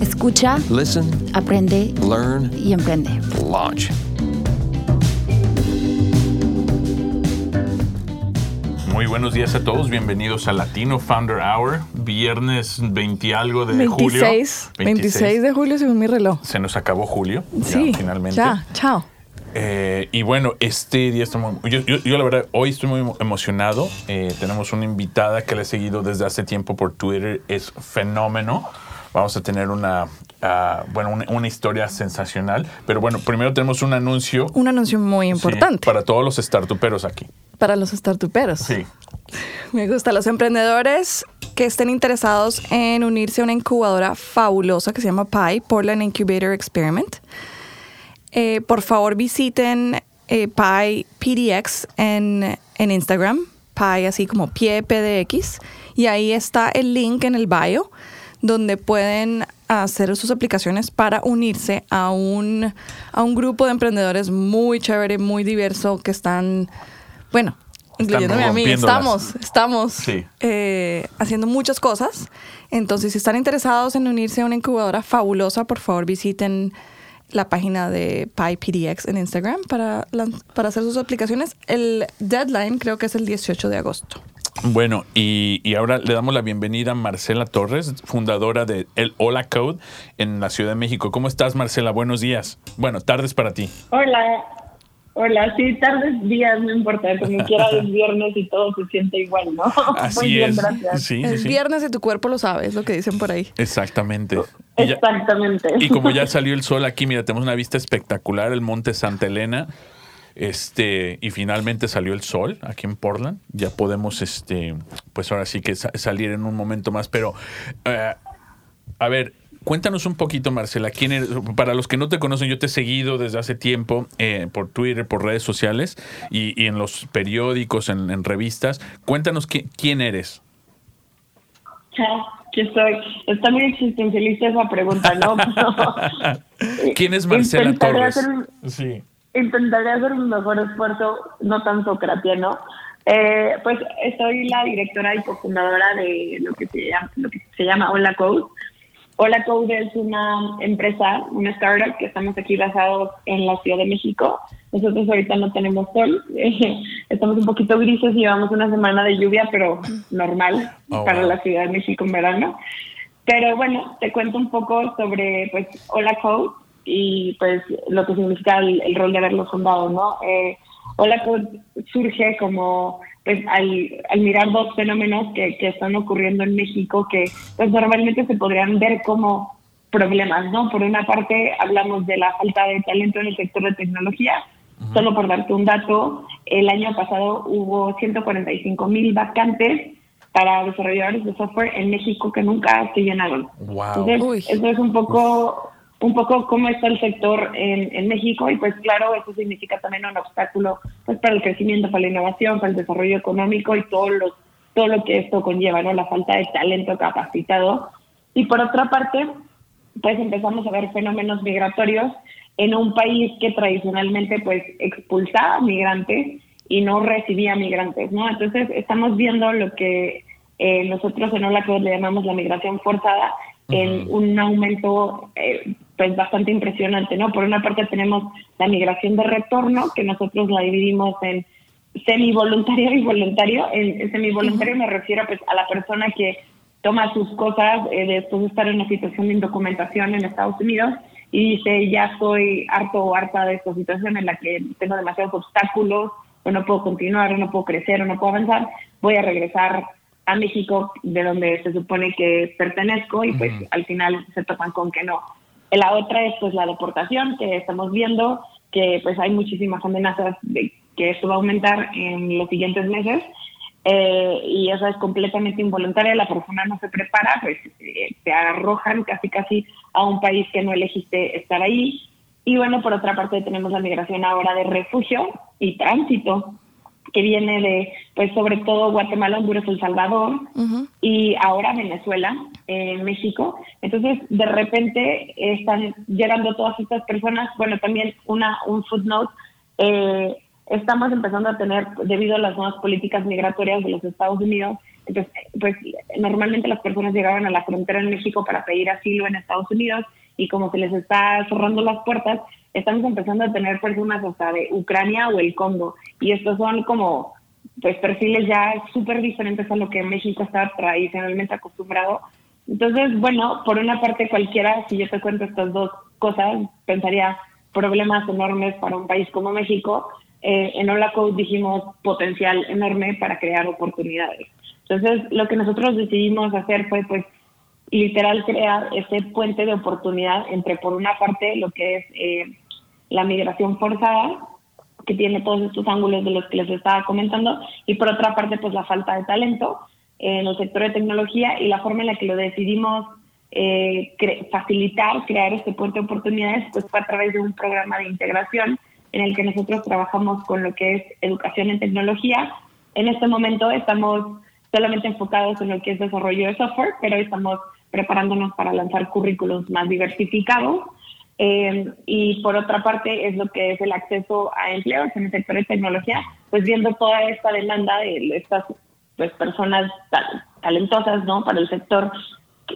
Escucha, Listen, aprende learn, y emprende. launch. Muy buenos días a todos, bienvenidos a Latino Founder Hour, viernes 20 algo de julio. 26, 26 de julio según mi reloj. Se nos acabó julio, ya, Sí, finalmente. ya, chao. Eh, y bueno, este día estamos. Yo, yo- yo la verdad, hoy estoy muy emocionado. Eh, tenemos una invitada que la he seguido desde hace tiempo por Twitter. Es fenómeno. Vamos a tener una, ah, bueno, una, una historia sensacional. Pero bueno, primero tenemos un anuncio. Un anuncio muy sí, importante para todos los startuperos aquí. para los startuperos. Sí. Me gusta los emprendedores que estén interesados en unirse a una incubadora fabulosa que se llama PI, Portland Incubator Experiment. Eh, por favor visiten eh, Pi PDX en, en Instagram, Pi así como pie PDX, y ahí está el link en el bio donde pueden hacer sus aplicaciones para unirse a un, a un grupo de emprendedores muy chévere, muy diverso, que están, bueno, incluyéndome a mí, estamos, estamos Sí. eh, haciendo muchas cosas. Entonces, si están interesados en unirse a una incubadora fabulosa, por favor visiten la página de PyPDX en Instagram para, para hacer sus aplicaciones. El deadline creo que es el 18 de agosto. Bueno, y, y ahora le damos la bienvenida a Marcela Torres, fundadora de el Hola Code en la Ciudad de México. ¿Cómo estás, Marcela? Buenos días. Bueno, tardes para ti. Hola, hola, sí, tardes, días, no importa, como quiera es viernes y todo se siente igual, ¿no? Así Muy bien, es. gracias. Sí, sí, el sí. viernes y tu cuerpo lo sabe, es lo que dicen por ahí. Exactamente. Y, ya- Exactamente. y como ya salió el sol aquí, mira, tenemos una vista espectacular, el monte Santa Elena. Este, y finalmente salió el sol aquí en Portland. Ya podemos, este, pues ahora sí que sa- salir en un momento más. Pero, eh, a ver, cuéntanos un poquito, Marcela. ¿quién eres? Para los que no te conocen, yo te he seguido desde hace tiempo eh, por Twitter, por redes sociales y, y en los periódicos, en, en revistas. Cuéntanos qui- quién eres. Chao, aquí estoy. Está muy existencialista esa pregunta, ¿no? ¿Quién es Marcela Torres? un- Sí. Intentaré hacer un mejor esfuerzo, no tan socratiano. Eh, pues soy la directora y cofundadora de lo que se llama, lo que se llama Hola Code. Hola Code es una empresa, una startup que estamos aquí basados en la Ciudad de México. Nosotros ahorita no tenemos sol, estamos un poquito grises y llevamos una semana de lluvia, pero normal Oh, para wow. la Ciudad de México en verano. Pero bueno, te cuento un poco sobre pues Hola Code y pues lo que significa el, el rol de haberlo fundado, ¿no? Eh, Hola Code surge como pues al, al mirar dos fenómenos que, que están ocurriendo en México que pues normalmente se podrían ver como problemas, ¿no? Por una parte hablamos de la falta de talento en el sector de tecnología, solo por darte un dato, el año pasado hubo 145 mil vacantes para desarrolladores de software en México que nunca se llenaron. Wow. Entonces, Uy. eso es un poco, un poco cómo está el sector en, en México y pues claro, eso significa también un obstáculo pues para el crecimiento, para la innovación, para el desarrollo económico y todo lo, todo lo que esto conlleva, ¿no? La falta de talento capacitado. Y por otra parte, pues empezamos a ver fenómenos migratorios en un país que tradicionalmente pues expulsaba migrantes y no recibía migrantes, ¿no? Entonces estamos viendo lo que eh, nosotros en Hola Code le llamamos la migración forzada en un aumento eh, pues bastante impresionante, ¿no? Por una parte tenemos la migración de retorno, que nosotros la dividimos en semi-voluntario y voluntario. En, semi-voluntario me refiero pues a la persona que toma sus cosas eh, después de estar en una situación de indocumentación en Estados Unidos y dice, ya estoy harto o harta de esta situación en la que tengo demasiados obstáculos, o no puedo continuar, o no puedo crecer, o no puedo avanzar, voy a regresar a México, de donde se supone que pertenezco, y pues al final se topan con que no. La otra es pues la deportación, que estamos viendo que pues hay muchísimas amenazas de que esto va a aumentar en los siguientes meses. eh, y esa es completamente involuntaria, la persona no se prepara, pues eh, te arrojan casi casi a un país que no elegiste estar ahí. Y bueno, por otra parte tenemos la migración ahora de refugio y tránsito, que viene de, pues sobre todo Guatemala, Honduras, El Salvador y ahora Venezuela, eh, México. Entonces, de repente están llegando todas estas personas. Bueno, también una un footnote. Eh, estamos empezando a tener, debido a las nuevas políticas migratorias de los Estados Unidos, entonces, pues normalmente las personas llegaban a la frontera en México para pedir asilo en Estados Unidos y como se les está cerrando las puertas, estamos empezando a tener personas hasta de Ucrania o el Congo. Y estos son como pues perfiles ya súper diferentes a lo que México está tradicionalmente acostumbrado. Entonces, bueno, por una parte cualquiera, si yo te cuento estas dos cosas, pensaría problemas enormes para un país como México, eh, en Hola Code dijimos potencial enorme para crear oportunidades. Entonces, lo que nosotros decidimos hacer fue, pues, literal crear ese puente de oportunidad entre, por una parte, lo que es eh, la migración forzada, que tiene todos estos ángulos de los que les estaba comentando, y por otra parte, pues, la falta de talento en el sector de tecnología y la forma en la que lo decidimos eh, facilitar, crear este puente de oportunidades, pues fue a través de un programa de integración en el que nosotros trabajamos con lo que es educación en tecnología. En este momento estamos solamente enfocados en lo que es desarrollo de software, pero estamos preparándonos para lanzar currículos más diversificados. Eh, y por otra parte es lo que es el acceso a empleos en el sector de tecnología, pues viendo toda esta demanda de estas pues, personas talentosas ¿no? para el sector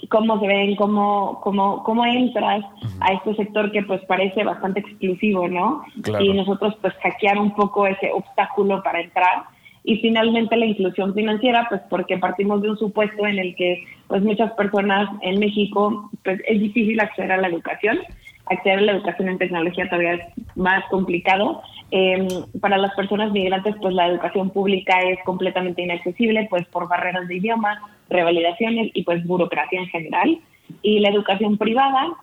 cómo se ven, cómo, cómo, cómo entras a este sector que pues parece bastante exclusivo, ¿no? Y nosotros pues hackear un poco ese obstáculo para entrar. Y finalmente la inclusión financiera, pues porque partimos de un supuesto en el que pues muchas personas en México pues es difícil acceder a la educación. Acceder a la educación en tecnología todavía es más complicado. Eh, para las personas migrantes, pues la educación pública es completamente inaccesible, pues por barreras de idioma, revalidaciones y pues burocracia en general. Y la educación privada,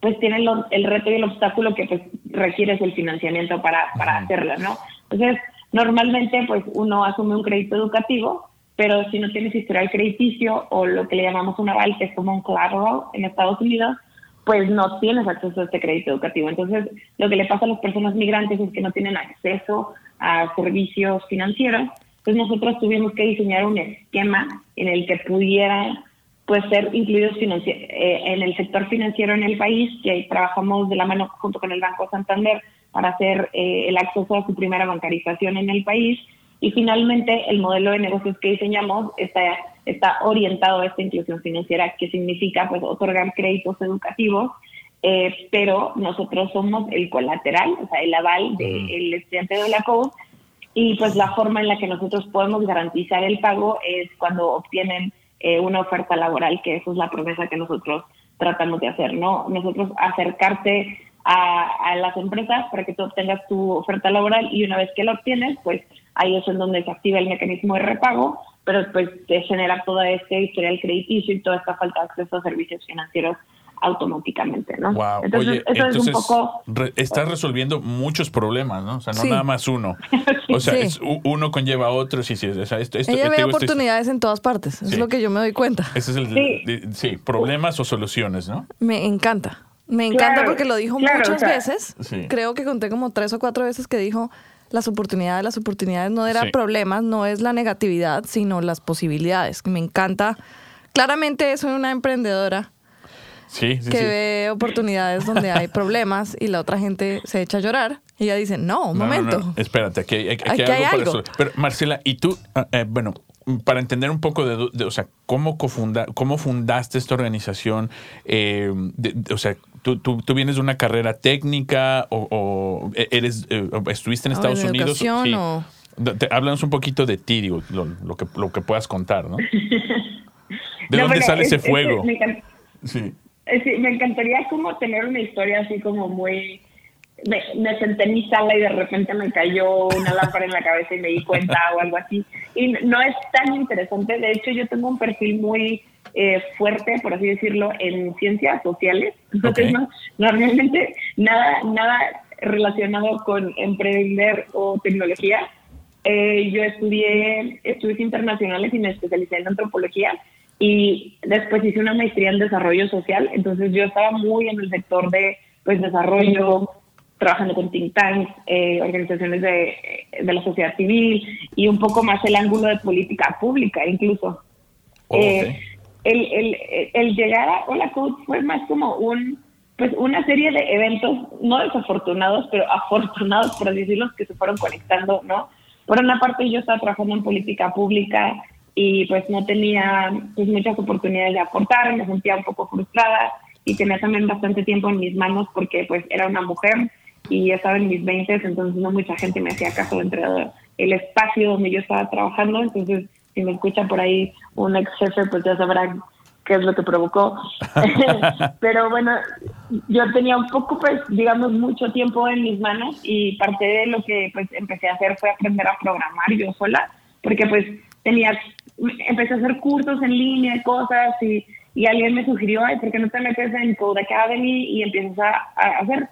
pues tiene el reto y el obstáculo que pues requieres el financiamiento para, para hacerla, ¿no? Entonces, normalmente pues uno asume un crédito educativo, pero si no tienes historial crediticio o lo que le llamamos un aval, que es como un collateral en Estados Unidos, pues no tienes acceso a este crédito educativo. Entonces, lo que le pasa a las personas migrantes es que no tienen acceso a servicios financieros entonces nosotros tuvimos que diseñar un esquema en el que pudieran pues ser incluidos eh, en el sector financiero en el país, que trabajamos de la mano junto con el Banco Santander para hacer eh, el acceso a su primera bancarización en el país. Y finalmente el modelo de negocios que diseñamos está, está orientado a esta inclusión financiera, que significa pues otorgar créditos educativos, eh, pero nosotros somos el colateral, o sea, el aval del estudiante de la COU y pues la forma en la que nosotros podemos garantizar el pago es cuando obtienen eh, una oferta laboral, que eso es la promesa que nosotros tratamos de hacer, ¿no? Nosotros acercarte a, las empresas para que tú obtengas tu oferta laboral y una vez que la obtienes, pues ahí es en donde se activa el mecanismo de repago, pero después te genera toda este historial crediticio y toda esta falta de acceso a servicios financieros automáticamente, ¿no? Wow. Entonces, eso es un poco... estás resolviendo muchos problemas, ¿no? O sea, no nada más uno. O sea, uno conlleva a otro. Sí, sí. O sea, esto, Ella ve oportunidades en todas partes. Es lo que yo me doy cuenta. Ese es el... Sí, problemas o soluciones, ¿no? Me encanta. Me encanta porque lo dijo muchas veces. Creo que conté como tres o cuatro veces que dijo las oportunidades, las oportunidades no eran problemas, no es la negatividad, sino las posibilidades. Me encanta. Claramente soy una emprendedora Sí, que ve oportunidades donde hay problemas y la otra gente se echa a llorar. Y ella dice, no, un momento. Espérate, aquí, hay, aquí hay algo, para. Pero Marcela, y tú, ah, eh, bueno, para entender un poco de, o sea, cómo, cofunda, cómo fundaste esta organización, eh, o sea, ¿tú, tú, tú, vienes de una carrera técnica o, eres, eh, estuviste en Estados Unidos. Sí. O... háblanos un poquito de ti, digo, lo, que, lo que puedas contar, ¿no? ¿De dónde sale ese fuego? sí. Sí, me encantaría como tener una historia así como muy... Me, senté en mi sala y de repente me cayó una lámpara en la cabeza y me di cuenta o algo así. Y no es tan interesante. De hecho, yo tengo un perfil muy eh, fuerte, por así decirlo, en ciencias sociales. Entonces, no, normalmente nada, nada relacionado con emprender o tecnología. eh, yo estudié estudios internacionales y me especialicé en antropología y después hice una maestría en desarrollo social, entonces yo estaba muy en el sector de pues desarrollo, trabajando con think tanks, eh, organizaciones de, de, la sociedad civil y un poco más el ángulo de política pública incluso. Eh, el, el, el, llegar a Hola Code fue más como un pues una serie de eventos no desafortunados, pero afortunados, por decirlo, que se fueron conectando, ¿no? Por una parte yo estaba trabajando en política pública y pues no tenía pues muchas oportunidades de aportar, me sentía un poco frustrada y tenía también bastante tiempo en mis manos porque pues era una mujer y estaba en mis 20, entonces no mucha gente me hacía caso dentro del espacio donde yo estaba trabajando, entonces si me escucha por ahí un ex jefe, pues ya sabrán qué es lo que provocó. Pero bueno, yo tenía un poco, pues, digamos, mucho tiempo en mis manos y parte de lo que pues empecé a hacer fue aprender a programar yo sola, porque pues tenía, empecé a hacer cursos en línea, cosas y, y alguien me sugirió, ay, ¿por qué no te metes en Code Academy y empiezas a, hacer?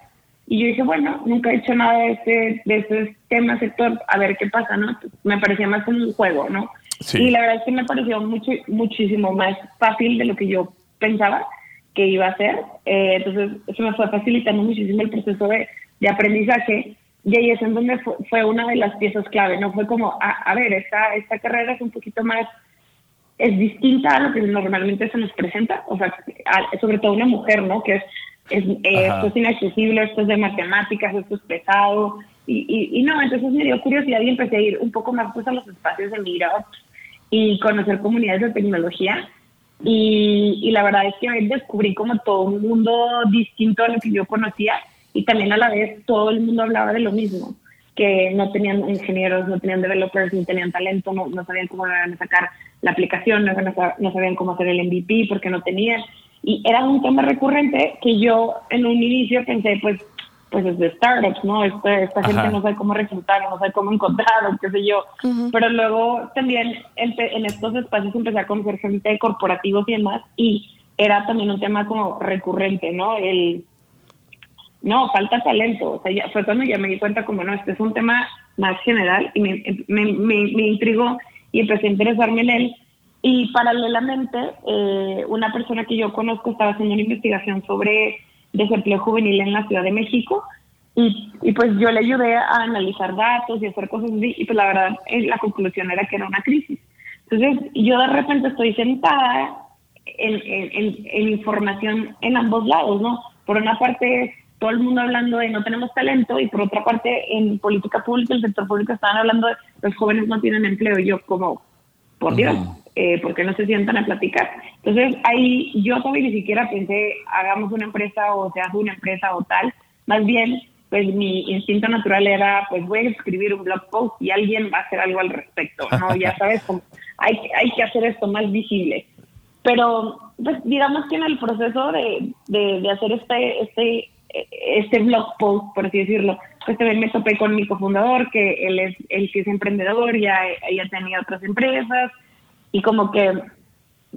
Y yo dije, bueno, nunca he hecho nada de este, de este tema, sector, a ver qué pasa, ¿no? Me parecía más como un juego, ¿no? Y la verdad es que me pareció mucho, muchísimo más fácil de lo que yo pensaba que iba a ser. Eh, entonces, eso me fue facilitando muchísimo el proceso de, de aprendizaje. Y ahí es en donde fue, una de las piezas clave, ¿no? Fue como, a, ver, esta, esta carrera es un poquito más, es distinta a lo que normalmente se nos presenta, o sea, sobre todo una mujer, ¿no? Que es, es eh, esto es inaccesible, esto es de matemáticas, esto es pesado, y, y, no, entonces me dio curiosidad y empecé a ir un poco más pues a los espacios de Meetup y conocer comunidades de tecnología. Y, y, la verdad es que descubrí como todo un mundo distinto a lo que yo conocía y también a la vez todo el mundo hablaba de lo mismo, que no tenían ingenieros, no tenían developers, no tenían talento, no, no sabían cómo sacar la aplicación, no, no sabían cómo hacer el MVP porque no tenían. Y era un tema recurrente que yo en un inicio pensé, pues pues es de startups, ¿no? Este, esta gente no sabe cómo reclutar, no sabe cómo encontrar, o qué sé yo. Pero luego también en, estos espacios empecé a conocer gente de corporativos y demás, y era también un tema como recurrente, ¿no? El, no, falta talento. O sea, ya, fue cuando ya me di cuenta como, no, este es un tema más general y me, me, me, intrigó y empecé a interesarme en él. Y paralelamente, eh, una persona que yo conozco estaba haciendo una investigación sobre desempleo juvenil en la Ciudad de México. Y, y, pues yo le ayudé a analizar datos y hacer cosas así, y pues la verdad eh, la conclusión era que era una crisis. Entonces yo de repente estoy sentada en, en, en, información en ambos lados, ¿no? Por una parte todo el mundo hablando de no tenemos talento y por otra parte en política pública, el sector público estaban hablando de los jóvenes no tienen empleo y yo como, por Dios, eh, porque no se sientan a platicar. Entonces ahí yo todavía ni siquiera pensé, hagamos una empresa o se hace una empresa o tal, más bien pues mi instinto natural era, pues voy a escribir un blog post y alguien va a hacer algo al respecto, ¿no? Ya sabes, hay, hay que hacer esto más visible. Pero, pues digamos que en el proceso de, de, hacer este, este, este blog post, por así decirlo, pues también me topé con mi cofundador, que él es, él que es emprendedor, ya, ya tenía otras empresas, y como que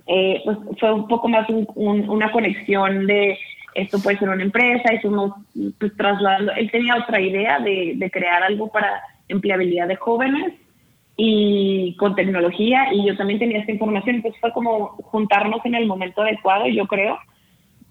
eh, pues fue un poco más una conexión de esto puede ser una empresa, y fuimos pues, trasladando, él tenía otra idea de, de crear algo para empleabilidad de jóvenes y con tecnología y yo también tenía esta información, entonces fue como juntarnos en el momento adecuado, yo creo,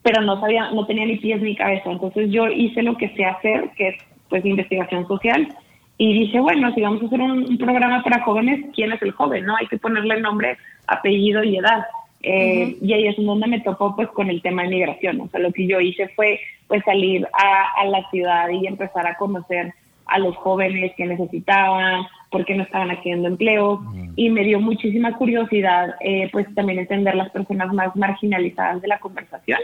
pero no sabía, no tenía ni pies ni cabeza, entonces yo hice lo que sé hacer, que es pues investigación social y dije, bueno, si vamos a hacer un, programa para jóvenes, ¿quién es el joven? no Hay que ponerle nombre, apellido y edad. Eh, y ahí es donde me tocó pues con el tema de migración. O sea, lo que yo hice fue pues salir a, a la ciudad y empezar a conocer a los jóvenes que necesitaban, por qué no estaban haciendo empleo. Y me dio muchísima curiosidad eh, pues también entender las personas más marginalizadas de la conversación.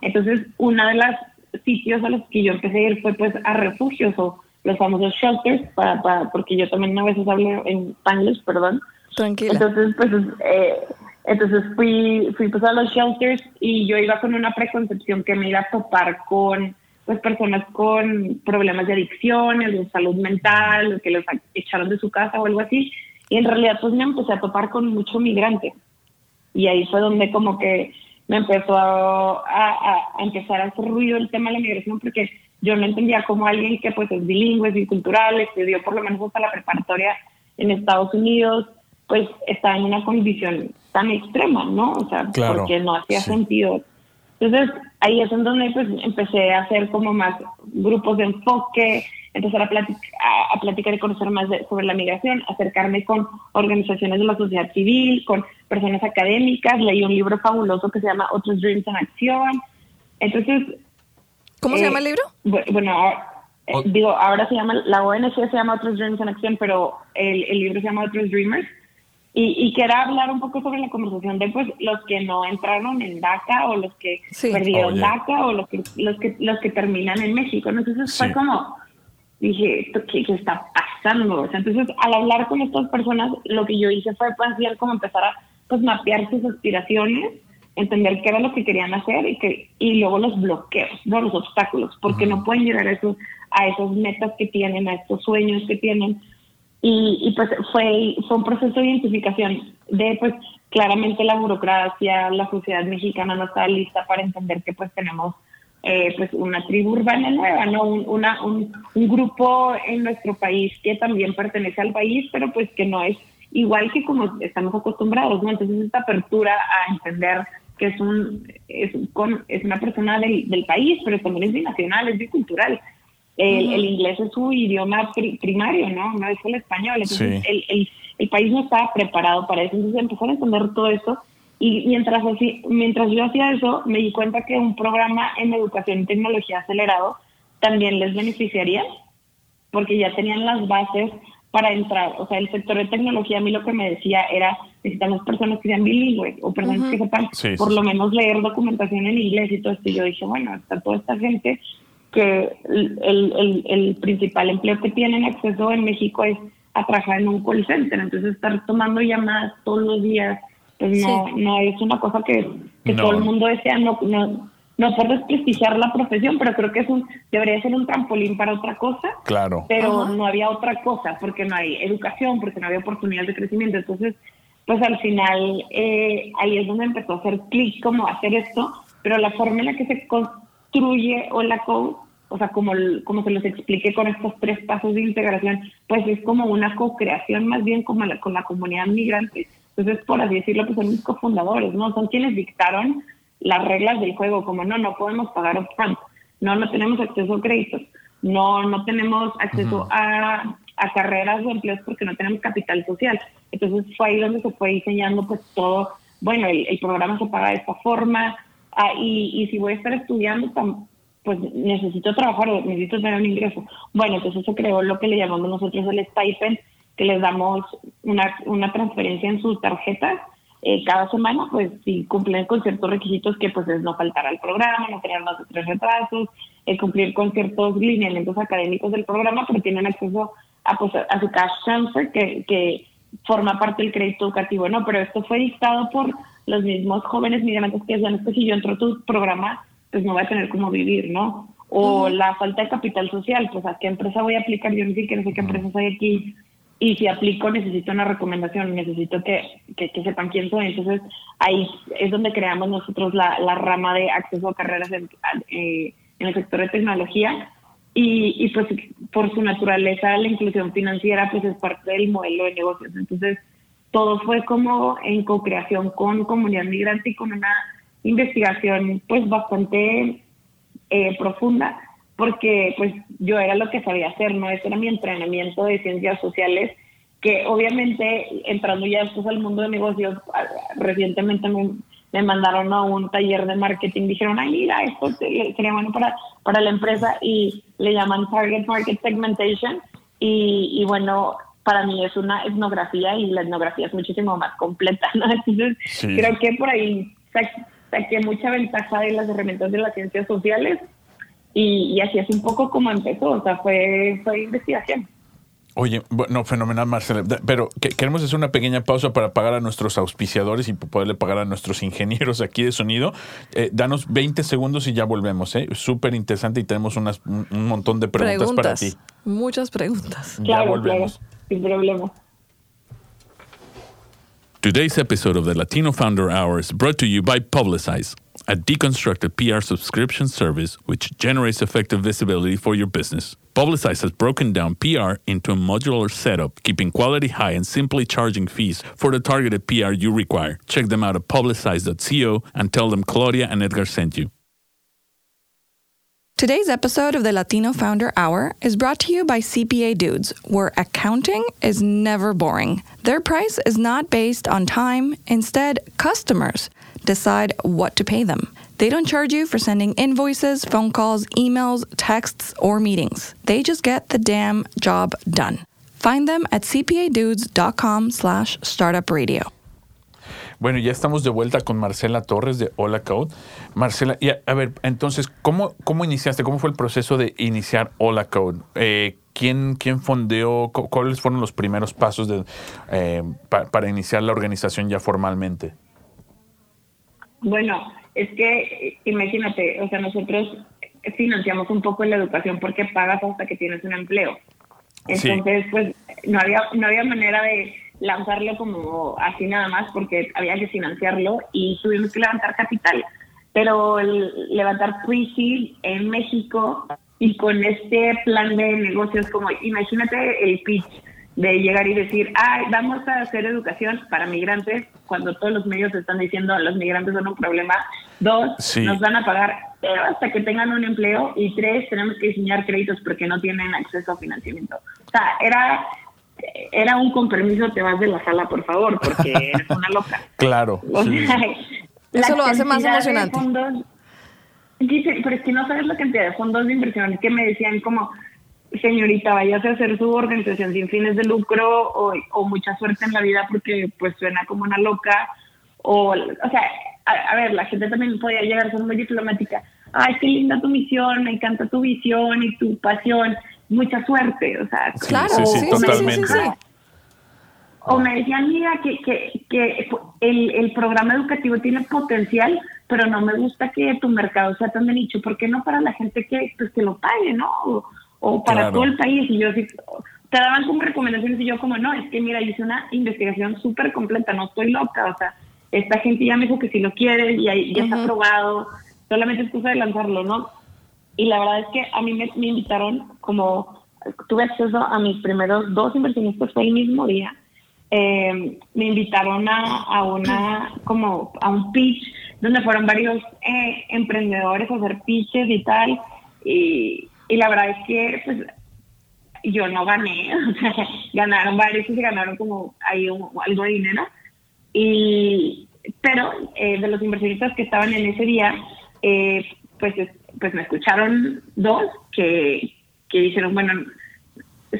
Entonces, uno de los sitios a los que yo empecé a ir fue pues a refugios o los famosos shelters, para, para, porque yo también a veces hablo en Spanglish, perdón. Tranquila. Entonces, pues, eh, entonces fui, fui pues a los shelters y yo iba con una preconcepción que me iba a topar con pues personas con problemas de adicción, de salud mental, que los echaron de su casa o algo así. Y en realidad pues me empecé a topar con mucho migrante. Y ahí fue donde como que me empezó a, a, a empezar a hacer ruido el tema de la migración porque yo no entendía cómo alguien que pues es bilingüe, es bicultural, estudió por lo menos hasta la preparatoria en Estados Unidos, pues estaba en una condición tan extrema, ¿no? O sea, porque no hacía sentido. Entonces, ahí es en donde pues, empecé a hacer como más grupos de enfoque, empezar a, a, platicar y conocer más sobre la migración, acercarme con organizaciones de la sociedad civil, con personas académicas, leí un libro fabuloso que se llama Otros Dreams en Acción. Entonces... ¿Cómo se llama el eh, libro? Bueno, eh, digo, ahora se llama, la ONG se llama Otros Dreams en Acción, pero el, el libro se llama Otros Dreamers. Y, y quería hablar un poco sobre la conversación de pues los que no entraron en DACA o los que perdieron DACA o los que, los que los que terminan en México. Entonces fue como, dije, ¿qué, ¿qué, está pasando? O sea, entonces al hablar con estas personas, lo que yo hice fue pues, como empezar a pues, mapear sus aspiraciones, entender qué era lo que querían hacer y que y luego los bloqueos, no los obstáculos, porque no pueden llegar a esos, a esas metas que tienen, a estos sueños que tienen y, pues fue, fue un proceso de identificación de pues claramente la burocracia, la sociedad mexicana no estaba lista para entender que pues tenemos eh, pues una tribu urbana nueva, ¿no? Un, una, un, grupo en nuestro país que también pertenece al país, pero pues que no es igual que como estamos acostumbrados, ¿no? Entonces esta apertura a entender que es un es, con, es una persona del, del país, pero también es binacional, es bicultural, el, inglés es su idioma primario, ¿no? No es el español. Entonces, el, el, el, país no estaba preparado para eso. Entonces, empezó a entender todo eso. Y mientras, así, mientras yo hacía eso, me di cuenta que un programa en educación y tecnología acelerado también les beneficiaría, porque ya tenían las bases para entrar. O sea, el sector de tecnología a mí lo que me decía era, necesitamos personas que sean bilingües o personas que sepan por lo menos leer documentación en inglés y todo esto. Y yo dije, bueno, está toda esta gente que el, el, principal empleo que tienen acceso en México es a trabajar en un call center, entonces estar tomando llamadas todos los días, pues no, no es una cosa que, todo el mundo desea, no, no, no por desprestigiar la profesión, pero creo que es un, debería ser un trampolín para otra cosa. Claro. Pero no había otra cosa, porque no hay educación, porque no había oportunidades de crecimiento. Entonces, pues al final eh, ahí es donde empezó a hacer clic como hacer esto, pero la forma en la que se construye Hola Code o sea, como, como se los expliqué con estos tres pasos de integración, pues es como una co-creación más bien como con la comunidad migrante. Entonces, por así decirlo, pues son mis cofundadores, ¿no? Son quienes dictaron las reglas del juego, como no, no podemos pagar upfront, no, no tenemos acceso a créditos, no, no tenemos acceso a, a carreras o empleos porque no tenemos capital social. Entonces fue ahí donde se fue diseñando pues todo, bueno, el, el programa se paga de esta forma, ah, y, y si voy a estar estudiando, pues necesito trabajar o necesito tener un ingreso. Bueno, entonces se creó lo que le llamamos nosotros el stipend, que les damos una, una transferencia en sus tarjetas eh, cada semana, pues si cumplen con ciertos requisitos que pues es no faltar al programa, no tener más de tres retrasos, eh, cumplir con ciertos lineamientos académicos del programa, pero tienen acceso a, pues, a su cash transfer que, que forma parte del crédito educativo, ¿no? Pero esto fue dictado por los mismos jóvenes migrantes que decían, es que si yo entro a tu programa, pues no voy a tener cómo vivir, ¿no? O la falta de capital social, pues a qué empresa voy a aplicar, yo no sé, qué empresas hay aquí, y si aplico necesito una recomendación, necesito que, que, sepan quién soy. Entonces ahí es donde creamos nosotros la, la rama de acceso a carreras en, eh, en el sector de tecnología. Y, y, pues por su naturaleza la inclusión financiera pues es parte del modelo de negocios. Entonces todo fue como en co-creación con comunidad migrante y con una investigación pues bastante eh, profunda porque pues yo era lo que sabía hacer, ¿no? Ese era mi entrenamiento de ciencias sociales, que obviamente entrando ya después al mundo de negocios, recientemente me, me mandaron a un taller de marketing, dijeron, ay, mira, esto sería bueno para, para la empresa y le llaman Target Market Segmentation y, y bueno, para mí es una etnografía y la etnografía es muchísimo más completa, ¿no? Entonces creo que por ahí saqué mucha ventaja de las herramientas de las ciencias sociales y, así es un poco como empezó, o sea, fue, fue investigación. Oye, bueno, fenomenal, Marcela. Pero queremos hacer una pequeña pausa para pagar a nuestros auspiciadores y poderle pagar a nuestros ingenieros aquí de sonido. Eh, danos 20 segundos y ya volvemos. ¿eh? Súper interesante y tenemos unas, un montón de preguntas, para ti. Muchas preguntas. ya volvemos. sin problema. Today's episode of the Latino Founder Hour is brought to you by Publicize. A deconstructed PR subscription service which generates effective visibility for your business. Publicize has broken down PR into a modular setup, keeping quality high and simply charging fees for the targeted PR you require. Check them out at publicize.co and tell them Claudia and Edgar sent you. Today's episode of the Latino Founder Hour is brought to you by CPA Dudes, where accounting is never boring. Their price is not based on time, instead, customers decide what to pay them. They don't charge you for sending invoices, phone calls, emails, texts, or meetings. They just get the damn job done. Find them at cpadudes.com slash startupradio. Bueno, ya estamos de vuelta con Marcela Torres de Hola Code. Marcela, y a, ver, entonces, ¿cómo, ¿cómo iniciaste? ¿Cómo fue el proceso de iniciar Hola Code? Eh, ¿quién, ¿Quién fondeó? cu- ¿Cuáles fueron los primeros pasos de, eh, pa- para iniciar la organización ya formalmente? Bueno, es que imagínate, o sea, nosotros financiamos un poco la educación porque pagas hasta que tienes un empleo. Sí. Entonces, pues no había no había manera de lanzarlo como así nada más porque había que financiarlo y tuvimos que levantar capital. Pero el levantar pre-seed en México y con este plan de negocios como imagínate el pitch de llegar y decir, ay, vamos a hacer educación para migrantes, cuando todos los medios están diciendo los migrantes son un problema. Dos, Sí. nos van a pagar cero hasta que tengan un empleo. Y tres, tenemos que diseñar créditos porque no tienen acceso a financiamiento. O sea, era, era un compromiso, te vas de la sala, por favor, porque eres una loca. Claro. O sí. sea, Eso lo hace más emocionante. fondos- Dice, pero es que no sabes la cantidad de fondos de inversión que me decían como, señorita, váyase a hacer su organización sin fines de lucro o, o mucha suerte en la vida porque pues suena como una loca. O, o sea, a, a ver, la gente también podía llegar a ser muy diplomática. Ay, qué linda tu misión, me encanta tu visión y tu pasión. Mucha suerte, o sea. Sí, Claro, sí, sí, totalmente. O me decían, mira, que, que, que el, el programa educativo tiene potencial, pero no me gusta que tu mercado sea tan de nicho. ¿Por qué no para la gente que, pues, que lo pague, no? O, para Claro. todo el país. Y yo sí, te daban como recomendaciones y yo como, no, es que mira, hice una investigación súper completa, no estoy loca. O sea, esta gente ya me dijo que si lo quiere y ahí ya está aprobado, solamente es cosa de lanzarlo, ¿no? Y la verdad es que a mí me, me invitaron como, tuve acceso a mis primeros dos inversionistas fue el mismo día. Eh, me invitaron a, a una, como a un pitch donde fueron varios eh, emprendedores a hacer pitches y tal. Y, y la verdad es que pues yo no gané, ganaron varios y se ganaron como ahí un- algo de dinero. Y, pero eh, de los inversionistas que estaban en ese día, eh, pues, es- pues me escucharon dos que, que dijeron, bueno,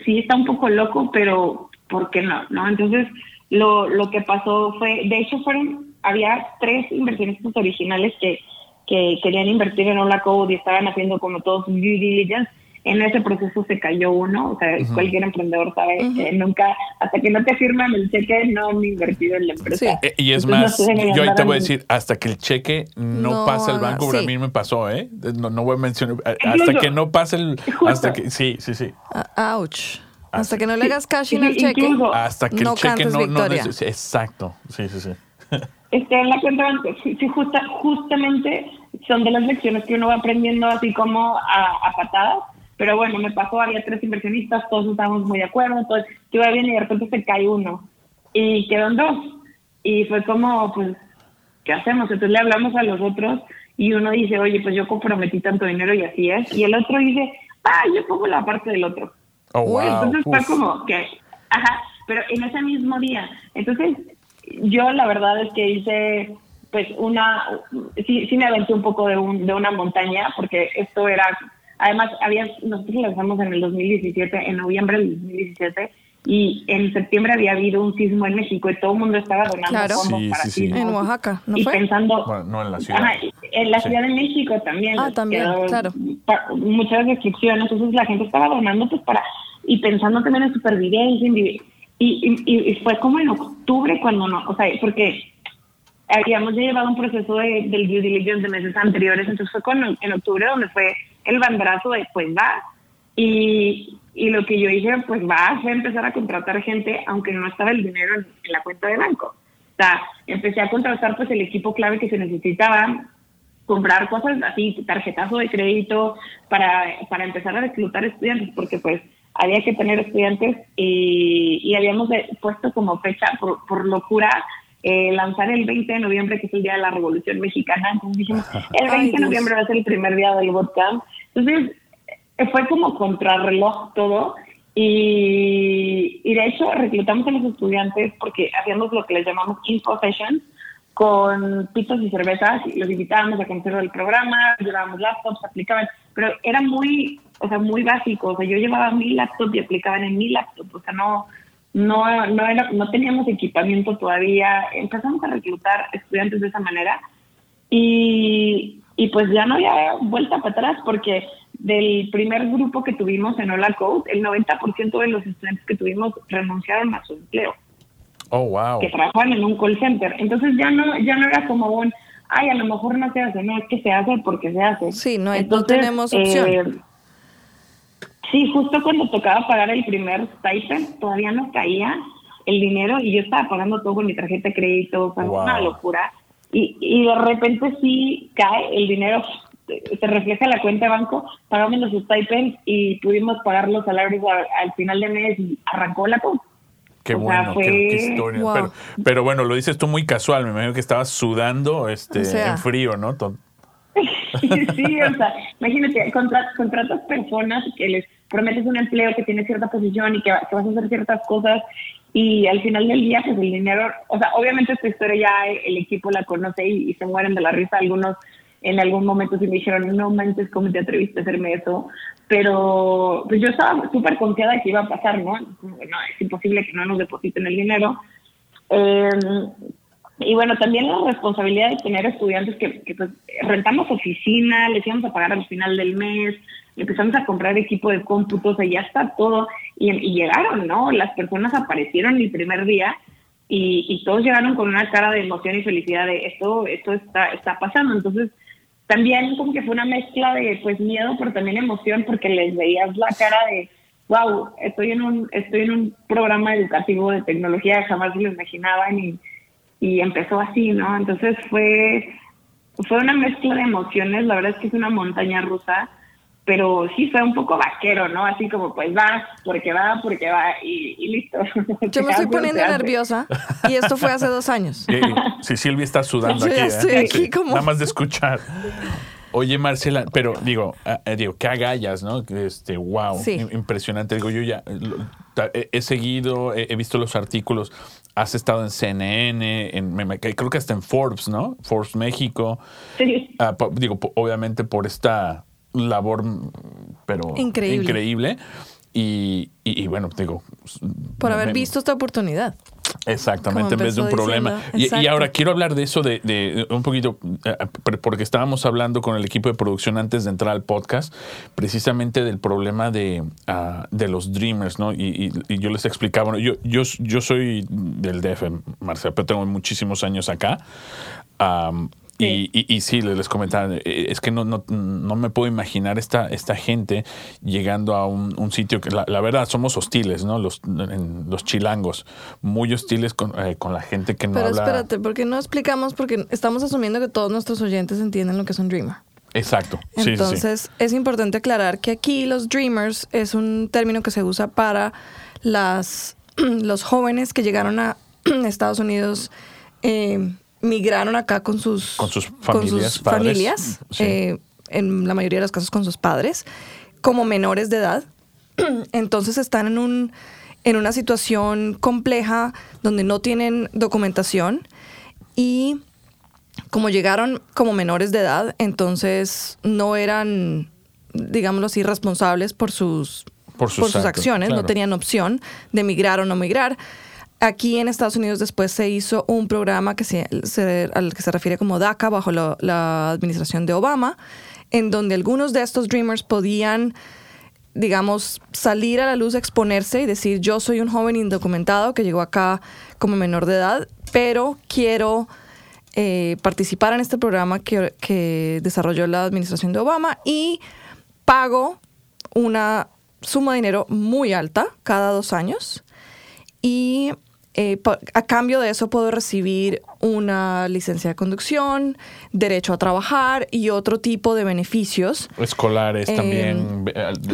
sí está un poco loco, pero ¿por qué no? ¿no? Entonces, lo, lo que pasó fue, de hecho, fueron, había tres inversionistas originales que, que querían invertir en Hola Code y estaban haciendo como todos sus due diligence. En ese proceso se cayó uno, o sea, cualquier emprendedor sabe que nunca, hasta que no te firman el cheque, no han invertido en la empresa. Eh, y es Entonces, no más, deben yo ahí te voy a decir, hasta que el cheque no, No pasa el banco, pero sí. a mí me pasó, ¿eh? No, no voy a mencionar, eh, hasta Incluso- que no pase el... Justo. Hasta que, sí, sí, sí. Ah, ouch. Hasta que no le hagas cash in Sí, al cheque, incluso- Hasta que no el cheque no... no exacto, sí, sí, sí. Está en la cuenta banco. Sí, justa, justamente son de las lecciones que uno va aprendiendo así como a, a patadas. Pero bueno, me pasó, había tres inversionistas, todos estábamos muy de acuerdo, entonces yo iba bien y de repente se cae uno y quedan dos. Y fue como, pues, ¿qué hacemos? Entonces le hablamos a los otros y uno dice, oye, pues yo comprometí tanto dinero y así es. Y el otro dice, ah, yo pongo la parte del otro. Oh, wow. Entonces fue Uf. como que, ajá, pero en ese mismo día. Entonces, yo la verdad es que hice, pues, una, sí, sí me aventé un poco de, un, de una montaña, porque esto era, además, había, nosotros lanzamos en el 2017, en noviembre del 2017, y en septiembre había habido un sismo en México y todo el mundo estaba donando Claro. fondos Sí, para sí, sismos. En Oaxaca, ¿no y fue? pensando, Bueno, no en la ciudad. Ajá, en la Sí. Ciudad de México también. Ah, también, claro. pa- muchas restricciones, entonces la gente estaba donando pues para, y pensando también en supervivencia, y, y, y fue como en octubre cuando no, o sea, porque habíamos ya llevado un proceso de, del due diligence de meses anteriores, entonces fue con, en octubre donde fue el bandazo de pues va, y, y lo que yo dije, pues va, fue empezar a contratar gente, aunque no estaba el dinero en, en la cuenta de banco. O sea, empecé a contratar pues el equipo clave que se necesitaba, comprar cosas así, tarjetazo de crédito para, para empezar a reclutar estudiantes, porque pues había que tener estudiantes y, y habíamos puesto como fecha, por, por locura, eh, lanzar el 20 de noviembre, que es el día de la Revolución Mexicana. Entonces dijimos, el 20 de noviembre va a ser el primer día del bootcamp. Entonces eh, fue como contrarreloj todo. Y, y de hecho reclutamos a los estudiantes porque hacíamos lo que les llamamos info sessions, con pizzas y cervezas, y los invitábamos a conocer el programa, llevábamos laptops, aplicaban, pero era muy, o sea, muy básico, o sea, yo llevaba mi laptop y aplicaban en mi laptop, o sea, no, no, no, era, no teníamos equipamiento todavía, empezamos a reclutar estudiantes de esa manera y, y pues ya no había vuelta para atrás porque del primer grupo que tuvimos en Hola Code, el 90% de los estudiantes que tuvimos renunciaron a su empleo. Oh, wow. Que trabajaban en un call center. Entonces ya no, ya no era como un, ay, a lo mejor no se hace, no, es que se hace porque se hace. Sí, no, Entonces, tenemos opción. Eh, sí, justo cuando tocaba pagar el primer stipend, todavía no caía el dinero y yo estaba pagando todo con mi tarjeta de crédito, o una locura. Y, y de repente sí cae el dinero, se refleja en la cuenta de banco, pagamos los stipends y pudimos pagar los salarios al, final de mes y arrancó la cosa. Qué bueno, qué, historia. Pero, bueno, lo dices tú muy casual. Me imagino que estabas sudando este, en frío, ¿no? sí, o sea, imagínate, contratas personas que les prometes un empleo que tiene cierta posición y que, vas a hacer ciertas cosas y al final del día, pues el dinero, o sea, obviamente esta historia ya el equipo la conoce y, se mueren de la risa. Algunos en algún momento sí me dijeron, no manches, ¿cómo te atreviste a hacerme eso? pero pues yo estaba súper confiada de que iba a pasar, ¿no? Es imposible que no nos depositen el dinero. Eh, y bueno, también la responsabilidad de tener estudiantes que, pues, rentamos oficina, les íbamos a pagar al final del mes, empezamos a comprar equipo de cómputos, y ya está todo. Y, y, llegaron, ¿no? Las personas aparecieron el primer día y, y todos llegaron con una cara de emoción y felicidad de esto, esto está, está pasando. Entonces, también como que fue una mezcla de pues miedo, pero también emoción, porque les veías la cara de, wow, estoy en un, estoy en un programa educativo de tecnología jamás lo imaginaban y, y empezó así, ¿no? Entonces fue, fue una mezcla de emociones, la verdad es que es una montaña rusa pero sí fue un poco vaquero, ¿no? Así como, pues va, porque va, porque va, y, listo. Yo me estoy poniendo nerviosa, y esto fue hace dos años. Sí, Silvia está sudando aquí, ¿eh? Nada más de escuchar. Oye, Marcela, pero digo, ah, eh, digo, qué agallas, ¿no? Este, wow, impresionante. Digo, yo ya he, seguido, he, visto los artículos, has estado en CNN, en, creo que hasta en Forbes, ¿no? Forbes México. Sí. Ah, digo, obviamente por esta labor, pero increíble. Y, y, bueno, digo. Por haber visto esta oportunidad. Exactamente, en vez de un problema. Y, ahora quiero hablar de eso de, un poquito, eh, porque estábamos hablando con el equipo de producción antes de entrar al podcast, precisamente del problema de, ah, de los Dreamers, ¿no? Y, yo les explicaba, yo, yo, yo soy del DF, Marcelo, pero tengo muchísimos años acá. Y, y, sí, les comentaba, eh, es que no, no, no, me puedo imaginar esta, esta gente llegando a un, sitio que la, verdad somos hostiles, ¿no? Los, los chilangos, muy hostiles con, eh, con la gente que no Pero habla. Pero espérate, ¿por qué no explicamos? Porque estamos asumiendo que todos nuestros oyentes entienden lo que es un dreamer. Exacto. Entonces, es importante aclarar que aquí los dreamers es un término que se usa para las, los jóvenes que llegaron a Estados Unidos. Eh, migraron acá con sus, con sus familias, eh, en la mayoría de los casos con sus padres, como menores de edad. Entonces están en, un, en una situación compleja donde no tienen documentación y como llegaron como menores de edad, entonces no eran, digámoslo así, responsables por sus, por sus, acciones, no tenían opción de migrar o no migrar. Aquí en Estados Unidos después se hizo un programa que se, al que se refiere como DACA bajo la administración de Obama, en donde algunos de estos dreamers podían, digamos, salir a la luz, exponerse y decir, yo soy un joven indocumentado que llegó acá como menor de edad, pero quiero eh, participar en este programa que, que desarrolló la administración de Obama y pago una suma de dinero muy alta cada dos años y eh, a cambio de eso puedo recibir una licencia de conducción, derecho a trabajar y otro tipo de beneficios. Escolares Eh, también.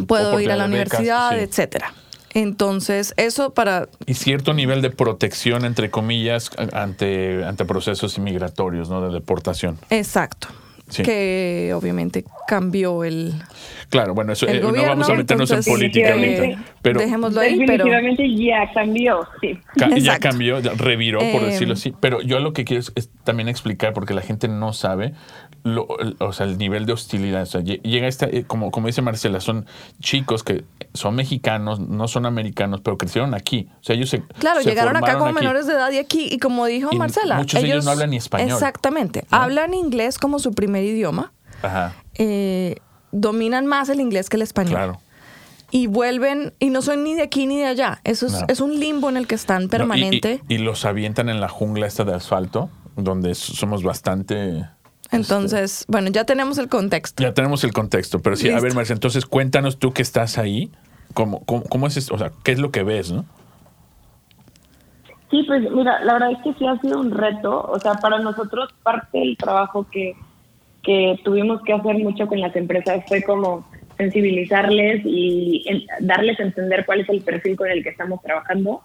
Puedo ir a la becas, universidad, sí. etcétera. Entonces, eso para Y cierto nivel de protección, entre comillas, ante, ante procesos inmigratorios, ¿no? De deportación. exacto. Sí. Que obviamente cambió el, Claro, bueno, eso el eh, no vamos a meternos en política eh, ahorita. Pero dejémoslo ahí, pero Definitivamente ya cambió, sí. ca- ya cambió, ya reviró, por Eh, decirlo así. Pero yo lo que quiero es, es también explicar, porque la gente no sabe, lo- o sea, el nivel de hostilidad. O sea, lle- llega esta, eh, como, como dice Marcela, son chicos que son mexicanos, no son americanos, pero crecieron aquí. O sea, ellos se Claro, se llegaron acá como aquí. menores de edad y aquí, y como dijo Y Marcela, muchos de ellos no hablan ni español. Exactamente. ¿No? Hablan inglés como su primer idioma. Ajá, eh, dominan más el inglés que el español. claro. Y vuelven, y no son ni de aquí ni de allá. Eso es, No. es un limbo en el que están No, y- permanente. y, y los avientan en la jungla esta de asfalto, donde somos bastante... Entonces, bueno, ya tenemos el contexto. Ya tenemos el contexto, pero sí, a ver, Marcia, entonces cuéntanos tú que estás ahí, ¿cómo, cómo, cómo es esto? O sea, ¿qué es lo que ves, no? Sí, pues mira, la verdad es que sí ha sido un reto. O sea, para nosotros parte del trabajo que, que tuvimos que hacer mucho con las empresas fue como sensibilizarles y en- darles a entender cuál es el perfil con el que estamos trabajando.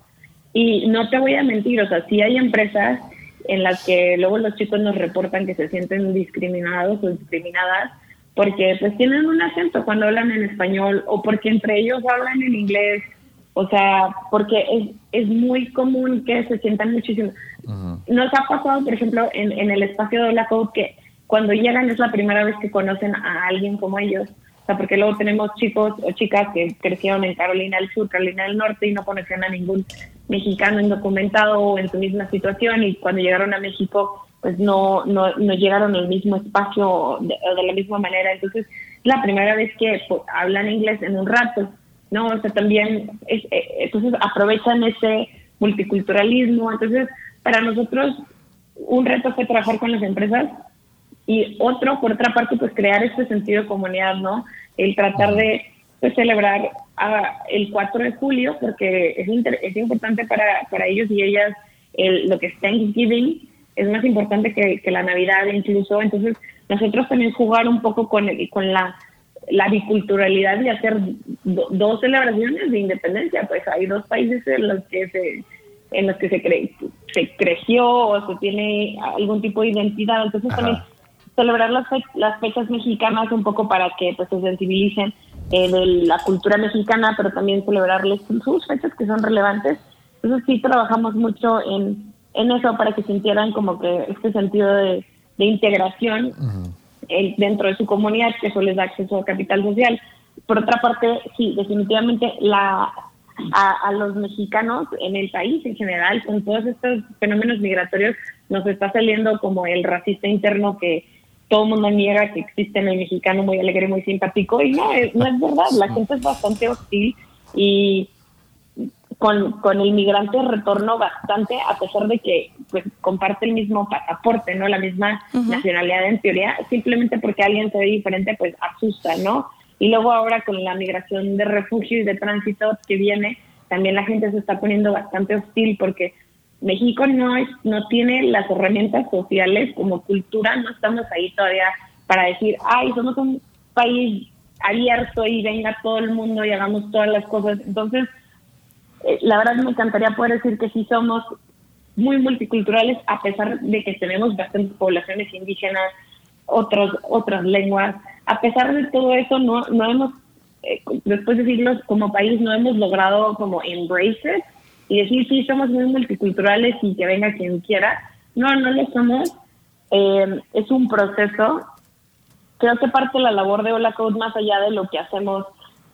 Y no te voy a mentir, o sea, sí hay empresas en las que luego los chicos nos reportan que se sienten discriminados o discriminadas porque pues tienen un acento cuando hablan en español o porque entre ellos hablan en inglés o sea, porque es, es muy común que se sientan muchísimo. Nos ha pasado, por ejemplo, en, en el espacio de la Code que cuando llegan es la primera vez que conocen a alguien como ellos. O sea, porque luego tenemos chicos o chicas que crecieron en Carolina del Sur, Carolina del Norte y no conocían a ningún mexicano indocumentado o en su misma situación y cuando llegaron a México pues no, no, no llegaron al mismo espacio de, de la misma manera. Entonces, es la primera vez que pues, hablan inglés en un rato. ¿no? O sea, también, es, eh, entonces aprovechan ese multiculturalismo. Entonces, para nosotros, un reto fue trabajar con las empresas y otro, por otra parte, pues crear este sentido de comunidad, ¿no? El tratar de pues, celebrar el 4 de julio, porque es, inter- es importante para, para ellos y ellas el, lo que es Thanksgiving, es más importante que, que la Navidad incluso. Entonces, nosotros también jugar un poco con, el, con la la biculturalidad y hacer do- dos celebraciones de independencia. Pues hay dos países en los que se en los que se, cre- se creció o se tiene algún tipo de identidad. Entonces Ajá. también celebrar las, fe- las fechas mexicanas un poco para que pues se sensibilicen eh, de la cultura mexicana, pero también celebrarles sus fechas que son relevantes. Entonces sí trabajamos mucho en, en eso para que sintieran como que este sentido de, de integración el- dentro de su comunidad, que eso les da acceso a capital social. Por otra parte, sí, definitivamente la a, a los mexicanos en el país en general, con todos estos fenómenos migratorios, nos está saliendo como el racista interno que todo el mundo niega que existe en el mexicano muy alegre, muy simpático, y no, es, no es verdad, la gente es bastante hostil y con, con el migrante retorno bastante, a pesar de que pues, comparte el mismo pasaporte, ¿no? La misma nacionalidad en teoría, simplemente porque alguien se ve diferente, pues asusta, ¿no? Y luego ahora con la migración de refugio y de tránsito que viene, también la gente se está poniendo bastante hostil porque México no es, no tiene las herramientas sociales como cultura, no estamos ahí todavía para decir, ay, somos un país abierto y venga todo el mundo y hagamos todas las cosas. Entonces, eh, la verdad me encantaría poder decir que sí somos muy multiculturales a pesar de que tenemos bastantes poblaciones indígenas, otros, otras lenguas. A pesar de todo eso, no, no hemos, eh, después de siglos como país, no hemos logrado como embrace y decir sí somos muy multiculturales y que venga quien quiera. No, no lo somos. Eh, es un proceso. Creo que parte de la labor de Hola Code, más allá de lo que hacemos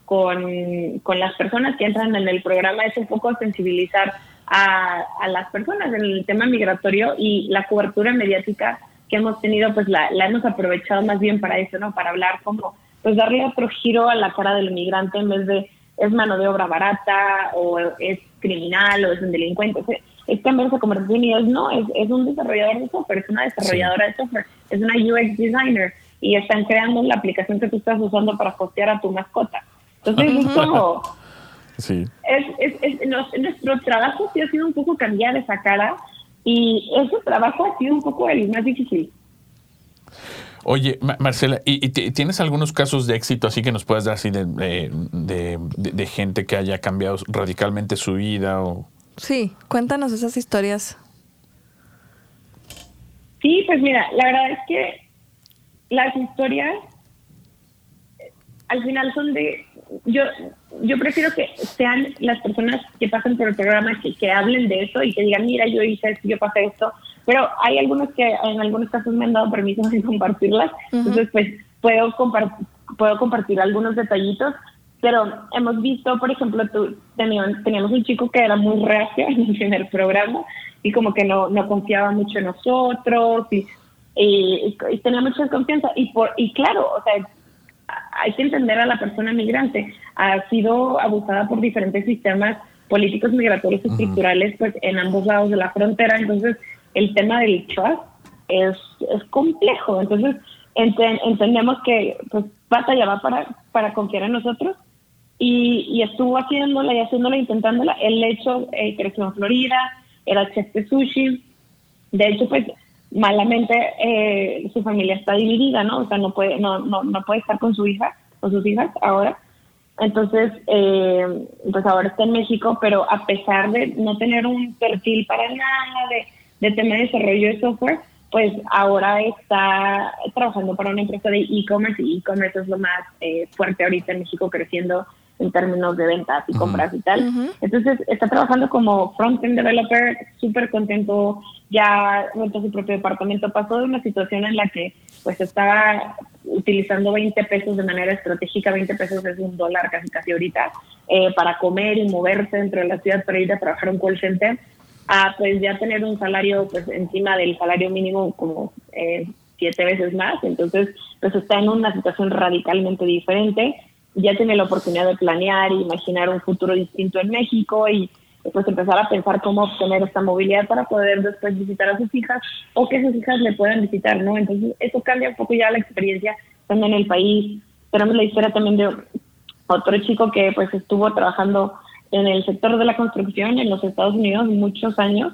con, con las personas que entran en el programa, es un poco sensibilizar a, a las personas en el tema migratorio y la cobertura mediática que hemos tenido, pues la, la hemos aprovechado más bien para eso, ¿no? Para hablar como, pues darle otro giro a la cara del migrante en vez de es mano de obra barata o es criminal o es un delincuente. O sea, es cambiar esa conversación y es no, es, es un desarrollador de software, es una desarrolladora de software, es una UX designer y están creando la aplicación que tú estás usando para hostear a tu mascota. Entonces es como, Sí. Es, es, es- nos- nuestro trabajo sí ha sido un poco cambiar esa cara y ese trabajo ha sido un poco el más difícil. Oye, Ma- Marcela, ¿y, y ti- tienes algunos casos de éxito así que nos puedas dar así de, de, de- de- de gente que haya cambiado radicalmente su vida o Sí, cuéntanos esas historias. Sí, pues mira, la verdad es que las historias eh, al final son de yo yo prefiero que sean las personas que pasan por el programa que, que hablen de eso y que digan mira yo hice esto yo pasé esto pero hay algunos que en algunos casos me han dado permiso de compartirlas entonces pues puedo compartir puedo compartir algunos detallitos pero hemos visto por ejemplo tú, teníamos, un chico que era muy reacio en el primer programa y como que no no confiaba mucho en nosotros y y, y tenía mucha desconfianza y por y claro o sea hay que entender a la persona migrante. Ha sido abusada por diferentes sistemas políticos migratorios estructurales pues en ambos lados de la frontera. Entonces, el tema del trust es, es complejo. Entonces, ente- entendemos que pues batallaba para, para confiar nosotros y, y estuvo haciéndola y haciéndola, intentándola. El hecho eh, creció en Florida, era chef sushi. De hecho, pues malamente eh, su familia está dividida, ¿no? O sea, no puede, no, no, no puede estar con su hija o sus hijas ahora. Entonces, eh, pues ahora está en México, pero a pesar de no tener un perfil para nada de, de tema de desarrollo de software, pues ahora está trabajando para una empresa de e-commerce y e-commerce es lo más eh, fuerte ahorita en México creciendo en términos de ventas y compras y tal. Entonces está trabajando como front-end developer, súper contento, ya montó su propio departamento, pasó de una situación en la que pues estaba utilizando 20 pesos de manera estratégica, 20 pesos es un dólar casi casi ahorita, eh, para comer y moverse dentro de la ciudad para ir a trabajar en un call center, a pues ya tener un salario pues encima del salario mínimo como eh, siete veces más, entonces pues está en una situación radicalmente diferente, ya tiene la oportunidad de planear y imaginar un futuro distinto en México y pues empezar a pensar cómo obtener esta movilidad para poder después visitar a sus hijas o que sus hijas le puedan visitar, ¿no? Entonces eso cambia un poco ya la experiencia estando en el país. Tenemos la historia también de otro chico que pues estuvo trabajando en el sector de la construcción en los Estados Unidos muchos años.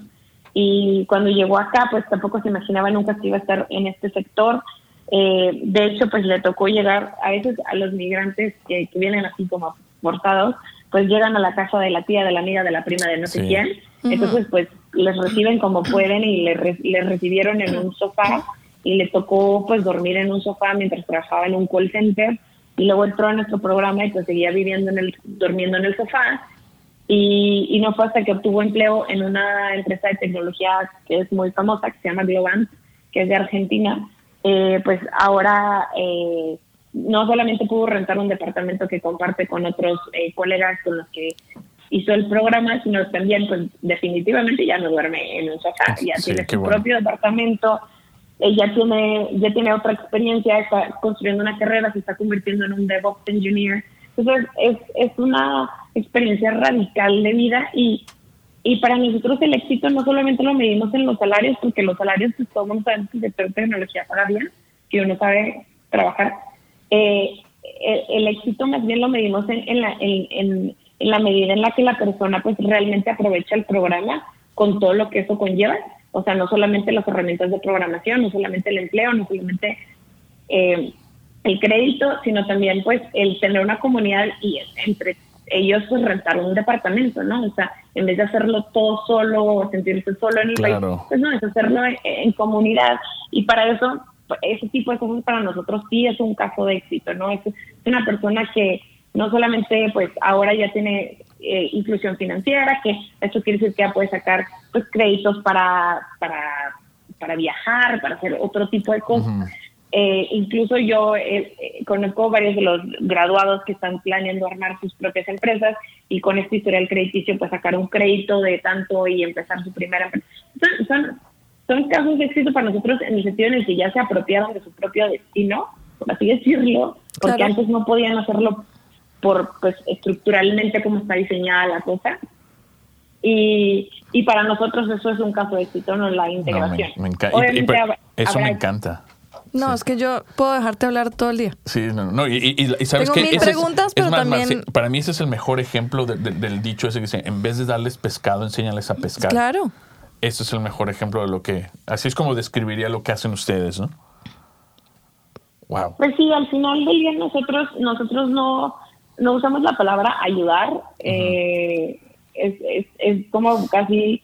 Y cuando llegó acá pues tampoco se imaginaba nunca que iba a estar en este sector. Eh, de hecho pues le tocó llegar a veces a los migrantes que, que vienen así como forzados, pues llegan a la casa de la tía, de la amiga, de la prima, de no sé quién. Entonces pues les reciben como pueden y le, re- le recibieron en un sofá y le tocó pues dormir en un sofá mientras trabajaba en un call center. Y luego entró a nuestro programa y pues seguía viviendo en el durmiendo en el sofá y, y no fue hasta que obtuvo empleo en una empresa de tecnología que es muy famosa que se llama Globant que es de Argentina eh, pues ahora eh, no solamente pudo rentar un departamento que comparte con otros eh, colegas con los que hizo el programa, sino también, pues definitivamente ya no duerme en un sofá, ya Sí, tiene su bueno. propio departamento, eh, ya tiene ya tiene otra experiencia, está construyendo una carrera, se está convirtiendo en un DevOps engineer. Entonces es, es una experiencia radical de vida y, y para nosotros el éxito no solamente lo medimos en los salarios, porque los salarios pues todo el mundo sabe que el sector tecnología paga bien, si uno sabe trabajar. Eh, el, el éxito más bien lo medimos en, en la, en- en la medida en la que la persona pues realmente aprovecha el programa con todo lo que eso conlleva. O sea, no solamente las herramientas de programación, no solamente el empleo, no solamente eh, el crédito, sino también pues el tener una comunidad y entre ellos pues rentar un departamento, ¿no? O sea, en vez de hacerlo todo solo o sentirse solo en el Claro. país, pues no, es hacerlo en, en comunidad y para eso ese tipo de cosas para nosotros sí es un caso de éxito, ¿no? Es, una persona que no solamente pues ahora ya tiene eh, inclusión financiera, que eso quiere decir que ya puede sacar pues créditos para, para, para viajar, para hacer otro tipo de cosas. Eh, incluso yo eh, eh, conozco varios de los graduados que están planeando armar sus propias empresas y con este historial crediticio pues sacar un crédito de tanto y empezar su primera empresa. Son, son, son casos de éxito para nosotros en el sentido en el que ya se apropiaron de su propio destino, por así decirlo, porque Claro. antes no podían hacerlo por pues estructuralmente como está diseñada la cosa. Y, y para nosotros eso es un caso de éxito, no la No, me- integración. me enca- y- y- Obviamente pero habrá- eso me encanta. No, es que yo puedo dejarte hablar todo el día. Sí, no, no, y, y- y sabes Tengo que mil preguntas, pero también- Marce, para mí ese es el mejor ejemplo de- de- del dicho ese que dice, en vez de darles pescado, enséñales a pescar. Claro. Ese es el mejor ejemplo de lo que, así es como describiría lo que hacen ustedes, ¿no? Wow. Pues sí, al final del día nosotros nosotros no, no usamos la palabra ayudar. eh, es, es, es como casi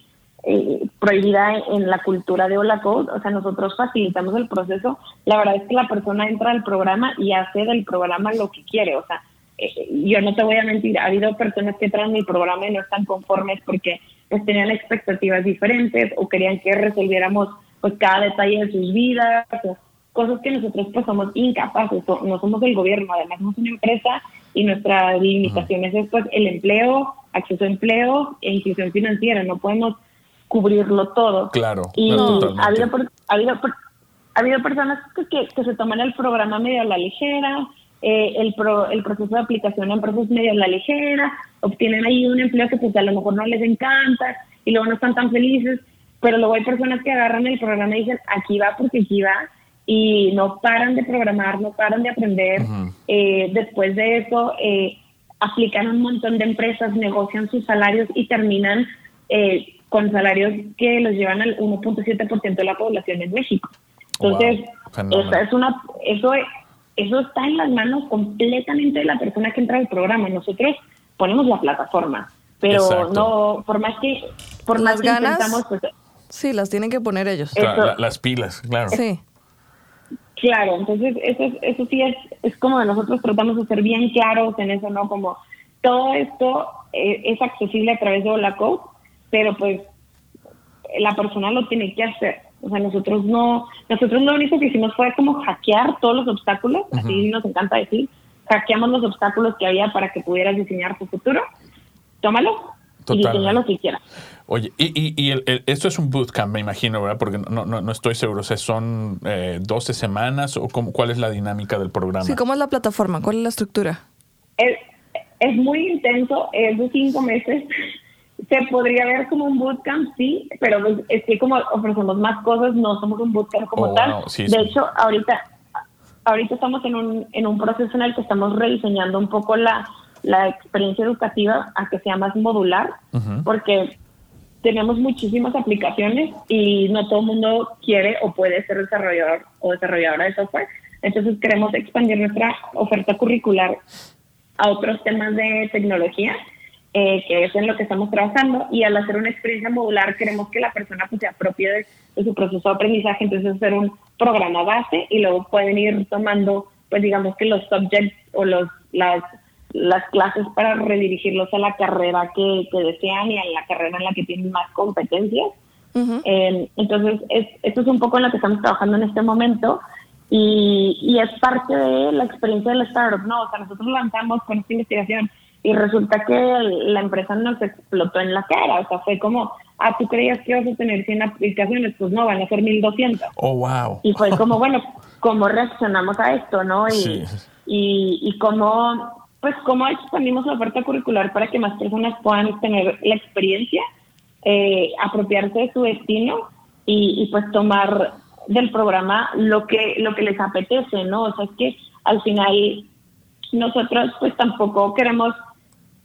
eh, prohibida en la cultura de Hola Code. O sea, nosotros facilitamos el proceso. La verdad es que la persona entra al programa y hace del programa lo que quiere. O sea, eh, yo no te voy a mentir, ha habido personas que entran en mi programa y no están conformes porque pues, tenían expectativas diferentes o querían que resolviéramos pues cada detalle de sus vidas. o cosas que nosotros pues somos incapaces, no somos el gobierno, además somos una empresa y nuestras limitaciones es pues el empleo, acceso a empleo e inclusión financiera, no podemos cubrirlo todo. Claro, Y no, ha habido, ha habido, ha habido personas que, que, se toman el programa medio a la ligera, eh, el, pro- el proceso de aplicación en procesos medio a la ligera, obtienen ahí un empleo que pues a lo mejor no les encanta y luego no están tan felices, pero luego hay personas que agarran el programa y dicen, aquí va porque aquí va, y no paran de programar, no paran de aprender. Eh, después de eso, eh, aplican a un montón de empresas, negocian sus salarios y terminan eh, con salarios que los llevan al 1.7% de la población en México. Entonces, Wow, es una, eso, eso está en las manos completamente de la persona que entra al programa. Nosotros ponemos la plataforma, pero Exacto. no, por más que, por Las más que ganas. intentamos, pues, Sí, las tienen que poner ellos. Claro, eso- la- las pilas, claro. Sí. Claro, entonces eso, es- eso sí es, es como nosotros tratamos de ser bien claros en eso, ¿no? Como todo esto eh, es accesible a través de Hola Code, pero pues la persona lo tiene que hacer. O sea, nosotros no, nosotros lo único que hicimos fue como hackear todos los obstáculos, así nos encanta decir, hackeamos los obstáculos que había para que pudieras diseñar tu futuro, tómalo y diseña lo que quieras. Oye, y, y, y el- el- esto es un bootcamp, me imagino, ¿verdad? Porque no, no, no estoy seguro. O sea, ¿son eh, 12 semanas o cómo, cuál es la dinámica del programa? Sí, ¿cómo es la plataforma? ¿Cuál es la estructura? es, es muy intenso, es de cinco meses. Se podría ver como un bootcamp, sí, pero pues, es que como ofrecemos más cosas, no somos un bootcamp como Oh, tal. wow, sí, de sí. hecho, ahorita, ahorita estamos en un, en un proceso en el que estamos rediseñando un poco la, la experiencia educativa a que sea más modular, porque tenemos muchísimas aplicaciones y no todo el mundo quiere o puede ser desarrollador o desarrolladora de software. Entonces queremos expandir nuestra oferta curricular a otros temas de tecnología, eh, que es en lo que estamos trabajando, y al hacer una experiencia modular queremos que la persona pues, se apropie de, de su proceso de aprendizaje, entonces hacer un programa base y luego pueden ir tomando, pues digamos que los subjects o los las las clases para redirigirlos a la carrera que, que desean y a la carrera en la que tienen más competencias. Eh, entonces, es, esto es un poco en lo que estamos trabajando en este momento y, y es parte de la experiencia del startup, ¿no? O sea, nosotros lanzamos con esta investigación y resulta que la empresa nos explotó en la cara, o sea, fue como, ah, tú creías que ibas a tener 100 aplicaciones, pues no, van a ser 1200. Oh, wow. Y fue como, bueno, ¿cómo reaccionamos a esto, no? Y, Sí. y, y cómo, pues, cómo expandimos la oferta curricular para que más personas puedan tener la experiencia, eh, apropiarse de su destino y, y, pues tomar del programa lo que lo que les apetece, ¿no? O sea, es que al final nosotros pues tampoco queremos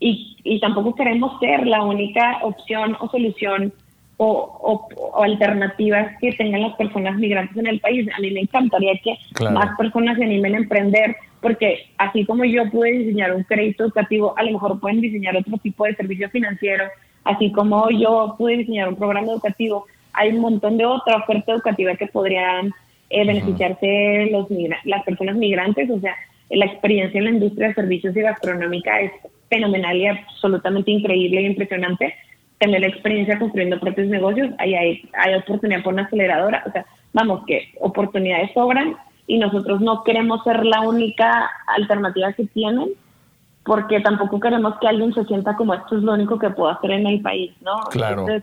y, y tampoco queremos ser la única opción o solución o, o- o alternativas que tengan las personas migrantes en el país. A mí me encantaría que Claro. más personas se animen a emprender, porque así como yo pude diseñar un crédito educativo, a lo mejor pueden diseñar otro tipo de servicio financiero, así como yo pude diseñar un programa educativo, hay un montón de otra oferta educativa que podrían eh, beneficiarse los las personas migrantes, o sea, la experiencia en la industria de servicios y gastronómica es fenomenal y absolutamente increíble e impresionante. Tener la experiencia construyendo propios negocios, ahí hay, hay oportunidad por una aceleradora, o sea, vamos, que oportunidades sobran y nosotros no queremos ser la única alternativa que tienen, porque tampoco queremos que alguien se sienta como esto es lo único que puedo hacer en el país, ¿no? Claro. Entonces,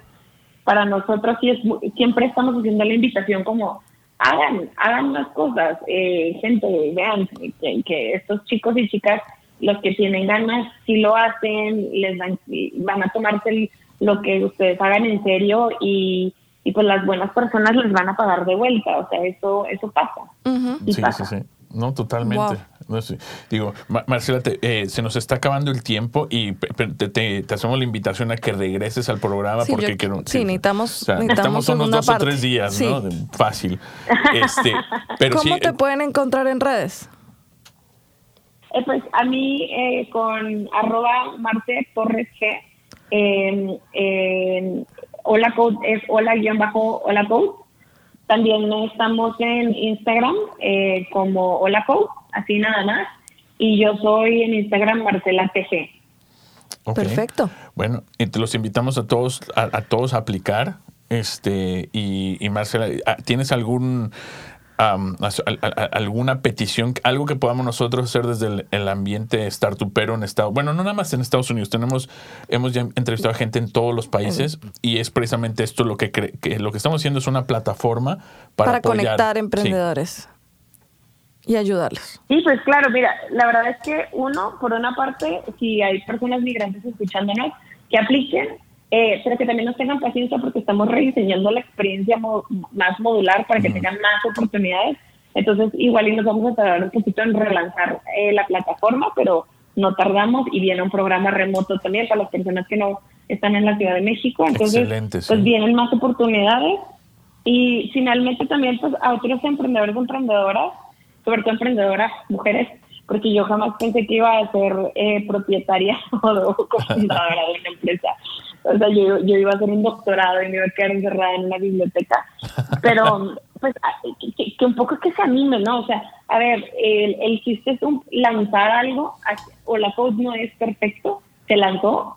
para nosotros sí es siempre estamos haciendo la invitación como hagan, hagan las cosas, eh, gente, vean que, que estos chicos y chicas, los que tienen ganas, sí lo hacen, les dan, y van a tomarse el- lo que ustedes hagan en serio y, y pues las buenas personas les van a pagar de vuelta, o sea, eso, eso pasa. Y Sí, pasa. sí, sí. No, totalmente. Wow. No sé. Digo, Ma- Marcela, te- eh, se nos está acabando el tiempo y te, te- te hacemos la invitación a que regreses al programa Sí, porque yo- quiero- sí, necesitamos- o sea, necesitamos unos segunda dos o tres días, Sí. ¿no? Fácil. Este, pero ¿Cómo sí, te eh, pueden encontrar en redes? Eh, pues a mí eh, con arroba Marte Torres G, en, en Hola Code es hola guion bajo Hola Code. También estamos en Instagram eh, como Hola Code, así nada más. Y yo soy en Instagram Marcela TG. Perfecto. Bueno, y te los invitamos a todos a, a todos a aplicar. Este y, y Marcela, ah, ¿tienes algún alguna petición, algo que podamos nosotros hacer desde el, el ambiente startupero en Estados Bueno, no nada más en Estados Unidos, tenemos hemos ya entrevistado a gente en todos los países y es precisamente esto lo que, que lo que estamos haciendo es una plataforma para, Para, apoyar. conectar Sí. Y ayudarlos. Sí, pues claro, mira, la verdad es que uno, por una parte, si hay personas migrantes escuchándonos, que apliquen, eh, pero que también nos tengan paciencia porque estamos rediseñando la experiencia mo- más modular para que tengan más oportunidades. Entonces, igual y nos vamos a tardar un poquito en relanzar eh, la plataforma, pero no tardamos y viene un programa remoto también para las personas que no están en la Ciudad de México. Entonces, Excelente, sí. pues vienen más oportunidades y finalmente también pues a otros emprendedores y emprendedoras, sobre todo emprendedoras mujeres, porque yo jamás pensé que iba a ser eh, propietaria o cofundadora de una empresa. O sea, yo, yo iba a hacer un doctorado y me iba a quedar encerrada en una biblioteca. Pero, pues, a- que, que un poco que se anime, ¿no? O sea, a ver, el, el chiste es un- lanzar algo, o la code no es perfecto, se lanzó,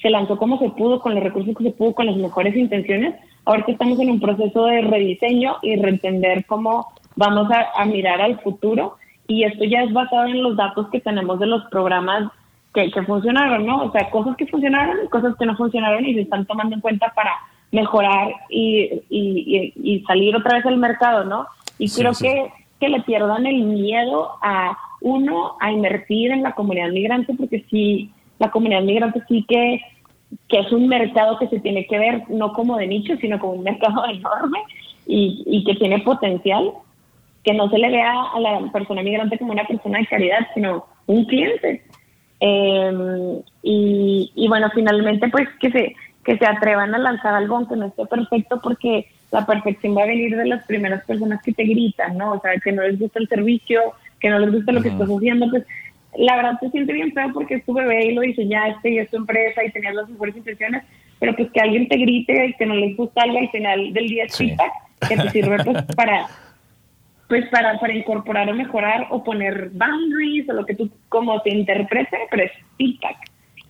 se lanzó como se pudo, con los recursos que se pudo, con las mejores intenciones. Ahorita estamos en un proceso de rediseño y reentender cómo vamos a, a mirar al futuro. Y esto ya es basado en los datos que tenemos de los programas que, que funcionaron, ¿no? O sea, cosas que funcionaron y cosas que no funcionaron y se están tomando en cuenta para mejorar y, y, y- y salir otra vez al mercado, ¿no? Y Sí, creo sí. que, que le pierdan el miedo a uno, a invertir en la comunidad migrante, porque sí, la comunidad migrante sí que, que es un mercado que se tiene que ver no como de nicho, sino como un mercado enorme y, y que tiene potencial, que no se le vea a la persona migrante como una persona de caridad, sino un cliente. Eh, y, y bueno, finalmente pues que se, que se atrevan a lanzar algo aunque no esté perfecto porque la perfección va a venir de las primeras personas que te gritan, ¿no? O sea, que no les gusta el servicio, que no les gusta lo que estás haciendo, pues la verdad se siente bien feo porque es tu bebé y lo diseñaste y es tu empresa y tenías las mejores intenciones, pero pues que alguien te grite y que no les gusta algo al final del día Sí. feedback que te sirve pues para pues para, para incorporar o mejorar o poner boundaries o lo que tú como te interprete, pero es feedback.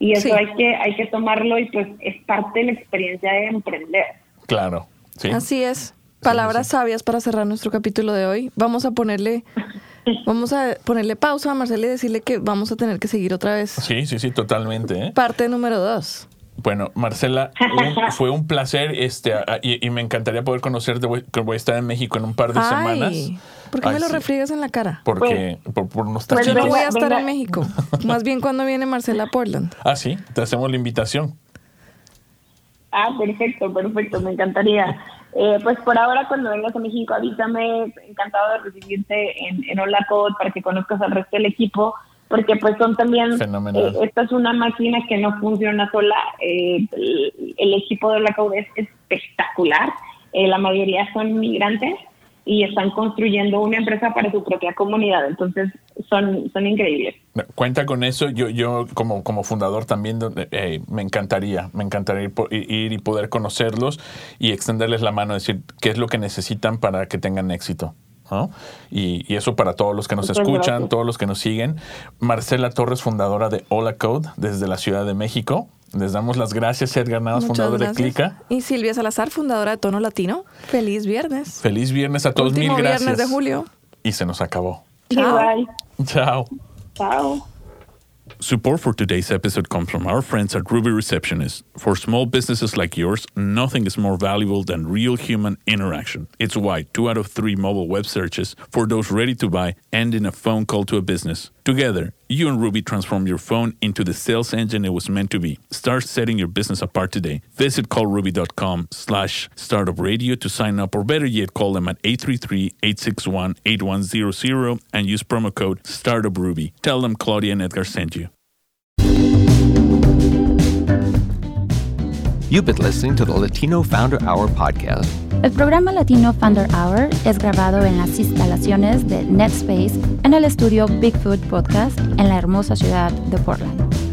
Y eso Sí. hay que hay que tomarlo y pues es parte de la experiencia de emprender. Claro. Sí. Así es. Palabras sabias para cerrar nuestro capítulo de hoy. Vamos a ponerle, vamos a ponerle pausa a Marcela y decirle que vamos a tener que seguir otra vez. Sí, sí, sí, totalmente. ¿eh? Parte número dos. Bueno, Marcela, un- fue un placer este a- y, y me encantaría poder conocerte. Voy, que voy a estar en México en un par de semanas. ¿por qué Ay, me lo sí, refriegas en la cara? Porque por, por unos Pues Yo no voy a estar venga. en México. Más bien cuando viene Marcela a Portland. Ah, sí, te hacemos la invitación. Ah, perfecto, perfecto, me encantaría. Eh, pues por ahora cuando vengas a México avísame, encantado de recibirte en, en Hola Code para que conozcas al resto del equipo, porque pues son también, eh, esta es una máquina que no funciona sola, eh, el, el equipo de Hola Code es espectacular, Eh, la mayoría son migrantes y están construyendo una empresa para su propia comunidad, entonces son, son increíbles. Cuenta con eso. Yo, yo como, como fundador también eh, me encantaría, me encantaría ir, ir y poder conocerlos y extenderles la mano, decir qué es lo que necesitan para que tengan éxito. ¿No? Y, y eso para todos los que nos Muchas escuchan, gracias. todos los que nos siguen. Marcela Torres, fundadora de Hola Code desde la Ciudad de México. Les damos las gracias, Edgar Navas, fundador de gracias. Clica. Y Silvia Salazar, fundadora de Tono Latino. Feliz viernes. Feliz viernes a todos, Último mil gracias. viernes de julio. Y se nos acabó. Chao. Bye. Chao. Chao. Support for today's episode comes from our friends at Ruby Receptionist. For small businesses like yours, nothing is more valuable than real human interaction. It's why two out of three mobile web searches for those ready to buy end in a phone call to a business. Together, you and Ruby transform your phone into the sales engine it was meant to be. Start setting your business apart today. Visit callruby.com slash startupradio to sign up, or better yet, call them at 833-861-8100 and use promo code StartupRuby. Tell them Claudia and Edgar sent you. You've been listening to the Latino Founder Hour podcast. El programa Latino Founder Hour es grabado en las instalaciones de NetSpace en el estudio Bigfoot Podcast en la hermosa ciudad de Portland.